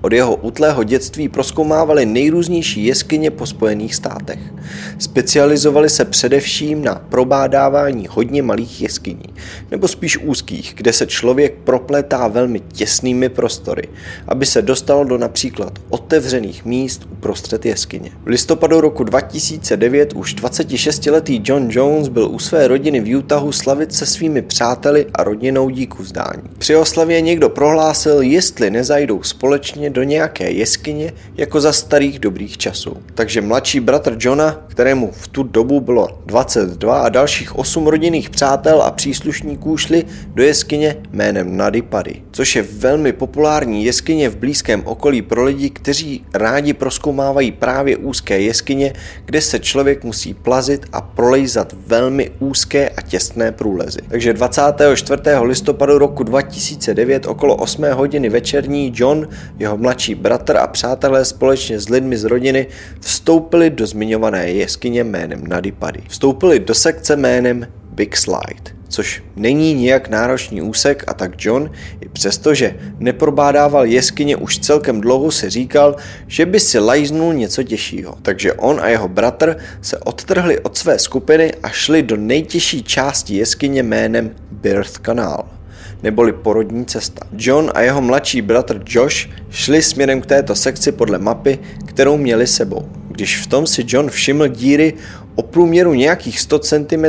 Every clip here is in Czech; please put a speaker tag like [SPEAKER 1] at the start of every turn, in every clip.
[SPEAKER 1] Od jeho útlého dětství proskoumávali nejrůznější jeskyně po Spojených státech. Specializovali se především na probádávání hodně malých jeskyní, nebo spíš úzkých, kde se člověk propletá velmi těsnými prostory, aby se dostal do například otevřených míst uprostřed jeskyně. V listopadu roku 2009 už 26-letý John Jones byl u své rodiny v Utahu slavit se svými přáteli a rodinou díku vzdání. Při oslavě někdo prohlásil, jestli nezajdou společně do nějaké jeskyně jako za starých dobrých časů. Takže mladší bratr Johna, kterému v tu dobu bylo 22 a dalších 8 rodinných přátel a příslušníků šli do jeskyně jménem Nadipady, což je velmi populární jeskyně v blízkém okolí pro lidi, kteří rádi proskoumávají právě úzké jeskyně, kde se člověk musí plazit a prolejzat velmi úzké a těsné průlezy. Takže 24. listopadu roku 2009 okolo 8 hodiny večerní John, jeho mladší bratr a přátelé společně s lidmi z rodiny vstoupili do zmiňované jeskyně jménem Nadipady. Vstoupili do sekce jménem Big Slide což není nijak náročný úsek a tak John, i přestože neprobádával jeskyně už celkem dlouho, si říkal, že by si lajznul něco těžšího. Takže on a jeho bratr se odtrhli od své skupiny a šli do nejtěžší části jeskyně jménem Birth Canal neboli porodní cesta. John a jeho mladší bratr Josh šli směrem k této sekci podle mapy, kterou měli sebou. Když v tom si John všiml díry o průměru nějakých 100 cm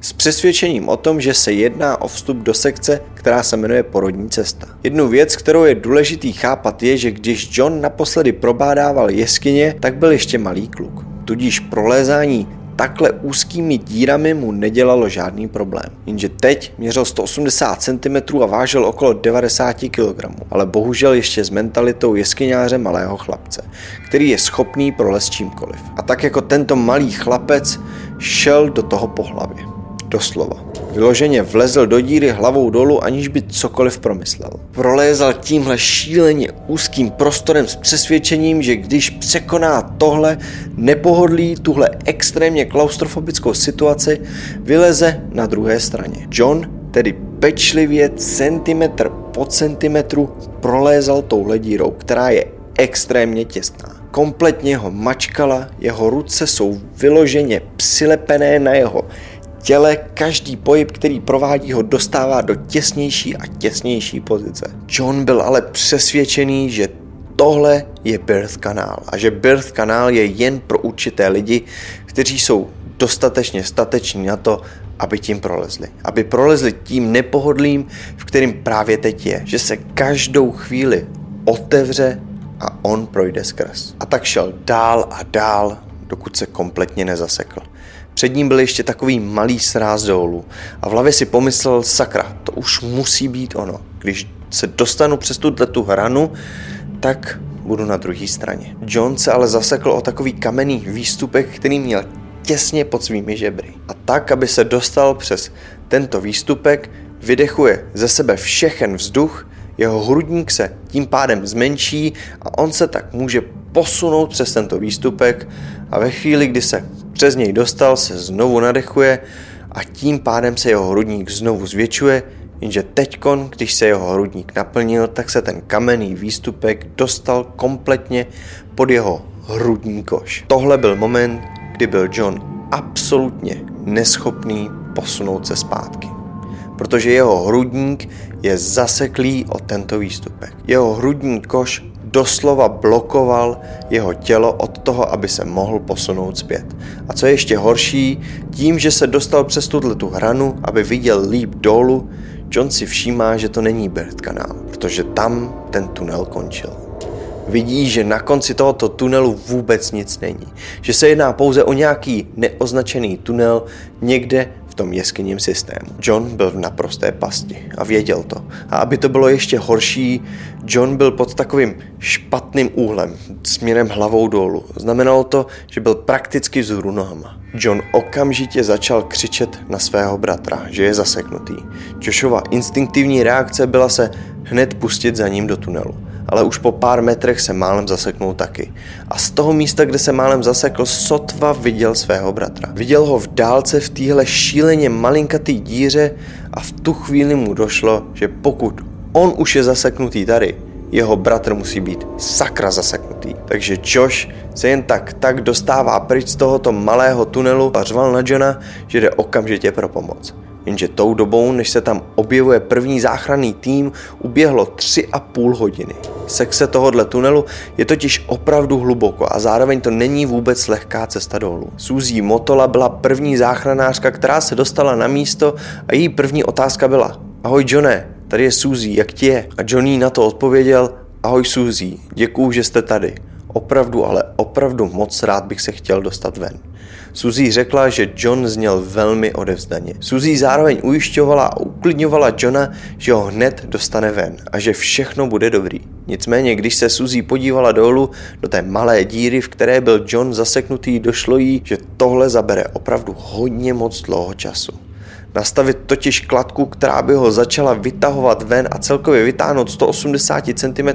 [SPEAKER 1] s přesvědčením o tom, že se jedná o vstup do sekce, která se jmenuje porodní cesta. Jednu věc, kterou je důležitý chápat je, že když John naposledy probádával jeskyně, tak byl ještě malý kluk. Tudíž prolézání takhle úzkými dírami mu nedělalo žádný problém. Jenže teď měřil 180 cm a vážil okolo 90 kg, ale bohužel ještě s mentalitou jeskyňáře malého chlapce, který je schopný prolézt čímkoliv. A tak jako tento malý chlapec šel do toho po hlavě. Doslova. Vyloženě vlezl do díry hlavou dolů, aniž by cokoliv promyslel. Prolézal tímhle šíleně úzkým prostorem s přesvědčením, že když překoná tohle nepohodlí, tuhle extrémně klaustrofobickou situaci, vyleze na druhé straně. John tedy pečlivě centimetr po centimetru prolézal touhle dírou, která je extrémně těsná. Kompletně ho mačkala, jeho ruce jsou vyloženě přilepené na jeho těle každý pohyb, který provádí, ho dostává do těsnější a těsnější pozice. John byl ale přesvědčený, že tohle je birth kanál a že birth kanál je jen pro určité lidi, kteří jsou dostatečně stateční na to, aby tím prolezli. Aby prolezli tím nepohodlým, v kterým právě teď je. Že se každou chvíli otevře a on projde skrz. A tak šel dál a dál, dokud se kompletně nezasekl. Před ním byl ještě takový malý sráz dolů a v hlavě si pomyslel, sakra, to už musí být ono. Když se dostanu přes tuhle tu hranu, tak budu na druhé straně. John se ale zasekl o takový kamenný výstupek, který měl těsně pod svými žebry. A tak, aby se dostal přes tento výstupek, vydechuje ze sebe všechen vzduch, jeho hrudník se tím pádem zmenší a on se tak může posunout přes tento výstupek a ve chvíli, kdy se přes něj dostal, se znovu nadechuje a tím pádem se jeho hrudník znovu zvětšuje, jenže teďkon, když se jeho hrudník naplnil, tak se ten kamenný výstupek dostal kompletně pod jeho hrudní koš. Tohle byl moment, kdy byl John absolutně neschopný posunout se zpátky. Protože jeho hrudník je zaseklý o tento výstupek. Jeho hrudní koš doslova blokoval jeho tělo od toho, aby se mohl posunout zpět. A co je ještě horší, tím, že se dostal přes tuhle tu hranu, aby viděl líp dolů, John si všímá, že to není Bird kanál, protože tam ten tunel končil. Vidí, že na konci tohoto tunelu vůbec nic není. Že se jedná pouze o nějaký neoznačený tunel někde tom jeskyním systému. John byl v naprosté pasti a věděl to. A aby to bylo ještě horší, John byl pod takovým špatným úhlem, směrem hlavou dolů. Znamenalo to, že byl prakticky vzhůru nohama. John okamžitě začal křičet na svého bratra, že je zaseknutý. Joshova instinktivní reakce byla se hned pustit za ním do tunelu ale už po pár metrech se málem zaseknul taky. A z toho místa, kde se málem zasekl, sotva viděl svého bratra. Viděl ho v dálce v téhle šíleně malinkatý díře a v tu chvíli mu došlo, že pokud on už je zaseknutý tady, jeho bratr musí být sakra zaseknutý. Takže Josh se jen tak tak dostává pryč z tohoto malého tunelu a řval na Johna, že jde okamžitě pro pomoc. Jenže tou dobou, než se tam objevuje první záchranný tým, uběhlo tři a půl hodiny. Sekce tohohle tunelu je totiž opravdu hluboko a zároveň to není vůbec lehká cesta dolů. Suzy Motola byla první záchranářka, která se dostala na místo a její první otázka byla Ahoj Johne, tady je Suzy, jak ti je? A Johnny na to odpověděl Ahoj Suzy, děkuju, že jste tady. Opravdu, ale opravdu moc rád bych se chtěl dostat ven. Suzy řekla, že John zněl velmi odevzdaně. Suzy zároveň ujišťovala a uklidňovala Johna, že ho hned dostane ven a že všechno bude dobrý. Nicméně, když se Suzy podívala dolů do té malé díry, v které byl John zaseknutý, došlo jí, že tohle zabere opravdu hodně moc dlouho času. Nastavit totiž kladku, která by ho začala vytahovat ven a celkově vytáhnout 180 cm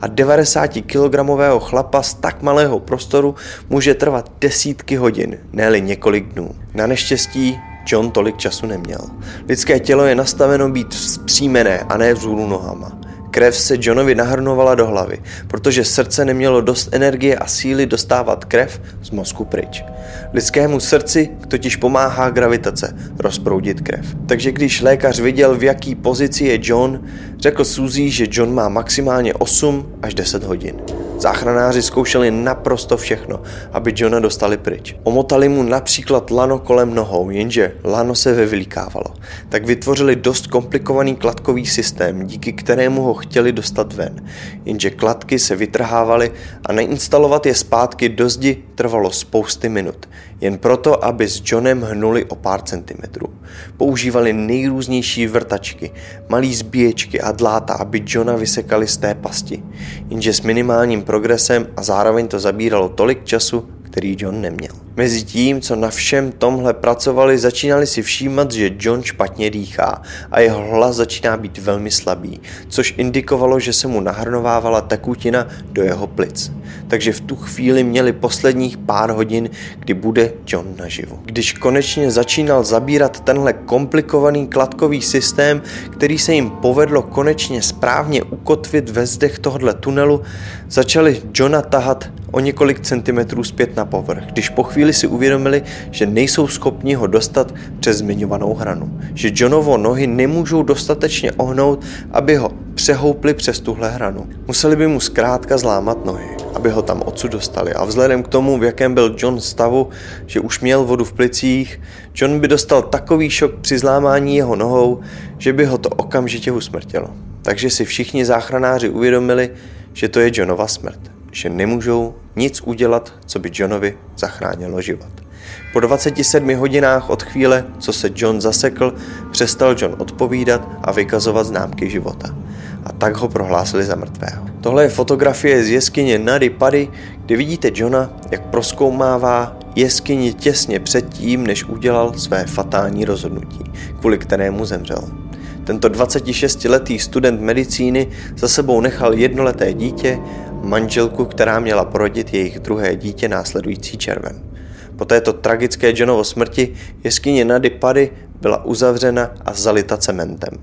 [SPEAKER 1] a 90 kg chlapa z tak malého prostoru může trvat desítky hodin, ne několik dnů. Na neštěstí John tolik času neměl. Lidské tělo je nastaveno být vzpřímené a ne vzhůru nohama. Krev se Johnovi nahrnovala do hlavy, protože srdce nemělo dost energie a síly dostávat krev z mozku pryč. Lidskému srdci totiž pomáhá gravitace rozproudit krev. Takže když lékař viděl, v jaký pozici je John, řekl Suzy, že John má maximálně 8 až 10 hodin. Záchranáři zkoušeli naprosto všechno, aby Johna dostali pryč. Omotali mu například lano kolem nohou, jenže lano se vyvlíkávalo. Tak vytvořili dost komplikovaný kladkový systém, díky kterému ho chtěli dostat ven. Jenže kladky se vytrhávaly a nainstalovat je zpátky do zdi trvalo spousty minut. Jen proto, aby s Johnem hnuli o pár centimetrů. Používali nejrůznější vrtačky, malý zbíječky a dláta, aby Johna vysekali z té pasti. Jenže s minimálním progresem a zároveň to zabíralo tolik času, který John neměl. Mezi tím, co na všem tomhle pracovali, začínali si všímat, že John špatně dýchá a jeho hlas začíná být velmi slabý, což indikovalo, že se mu nahrnovávala tekutina do jeho plic. Takže v tu chvíli měli posledních pár hodin, kdy bude John naživu. Když konečně začínal zabírat tenhle komplikovaný kladkový systém, který se jim povedlo konečně správně ukotvit ve zdech tohohle tunelu, začali Johna tahat o několik centimetrů zpět na povrch, když po chvíli si uvědomili, že nejsou schopni ho dostat přes zmiňovanou hranu. Že Johnovo nohy nemůžou dostatečně ohnout, aby ho přehoupli přes tuhle hranu. Museli by mu zkrátka zlámat nohy, aby ho tam odsud dostali. A vzhledem k tomu, v jakém byl John stavu, že už měl vodu v plicích, John by dostal takový šok při zlámání jeho nohou, že by ho to okamžitě usmrtilo. Takže si všichni záchranáři uvědomili, že to je Johnova smrt že nemůžou nic udělat, co by Johnovi zachránilo život. Po 27 hodinách od chvíle, co se John zasekl, přestal John odpovídat a vykazovat známky života. A tak ho prohlásili za mrtvého. Tohle je fotografie z jeskyně Nady Pady, kde vidíte Johna, jak proskoumává jeskyni těsně před tím, než udělal své fatální rozhodnutí, kvůli kterému zemřel. Tento 26-letý student medicíny za sebou nechal jednoleté dítě manželku, která měla porodit jejich druhé dítě následující červen. Po této tragické Johnovo smrti jeskyně Nady Pady byla uzavřena a zalita cementem.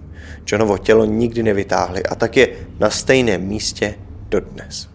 [SPEAKER 1] Johnovo tělo nikdy nevytáhli a tak je na stejném místě dodnes.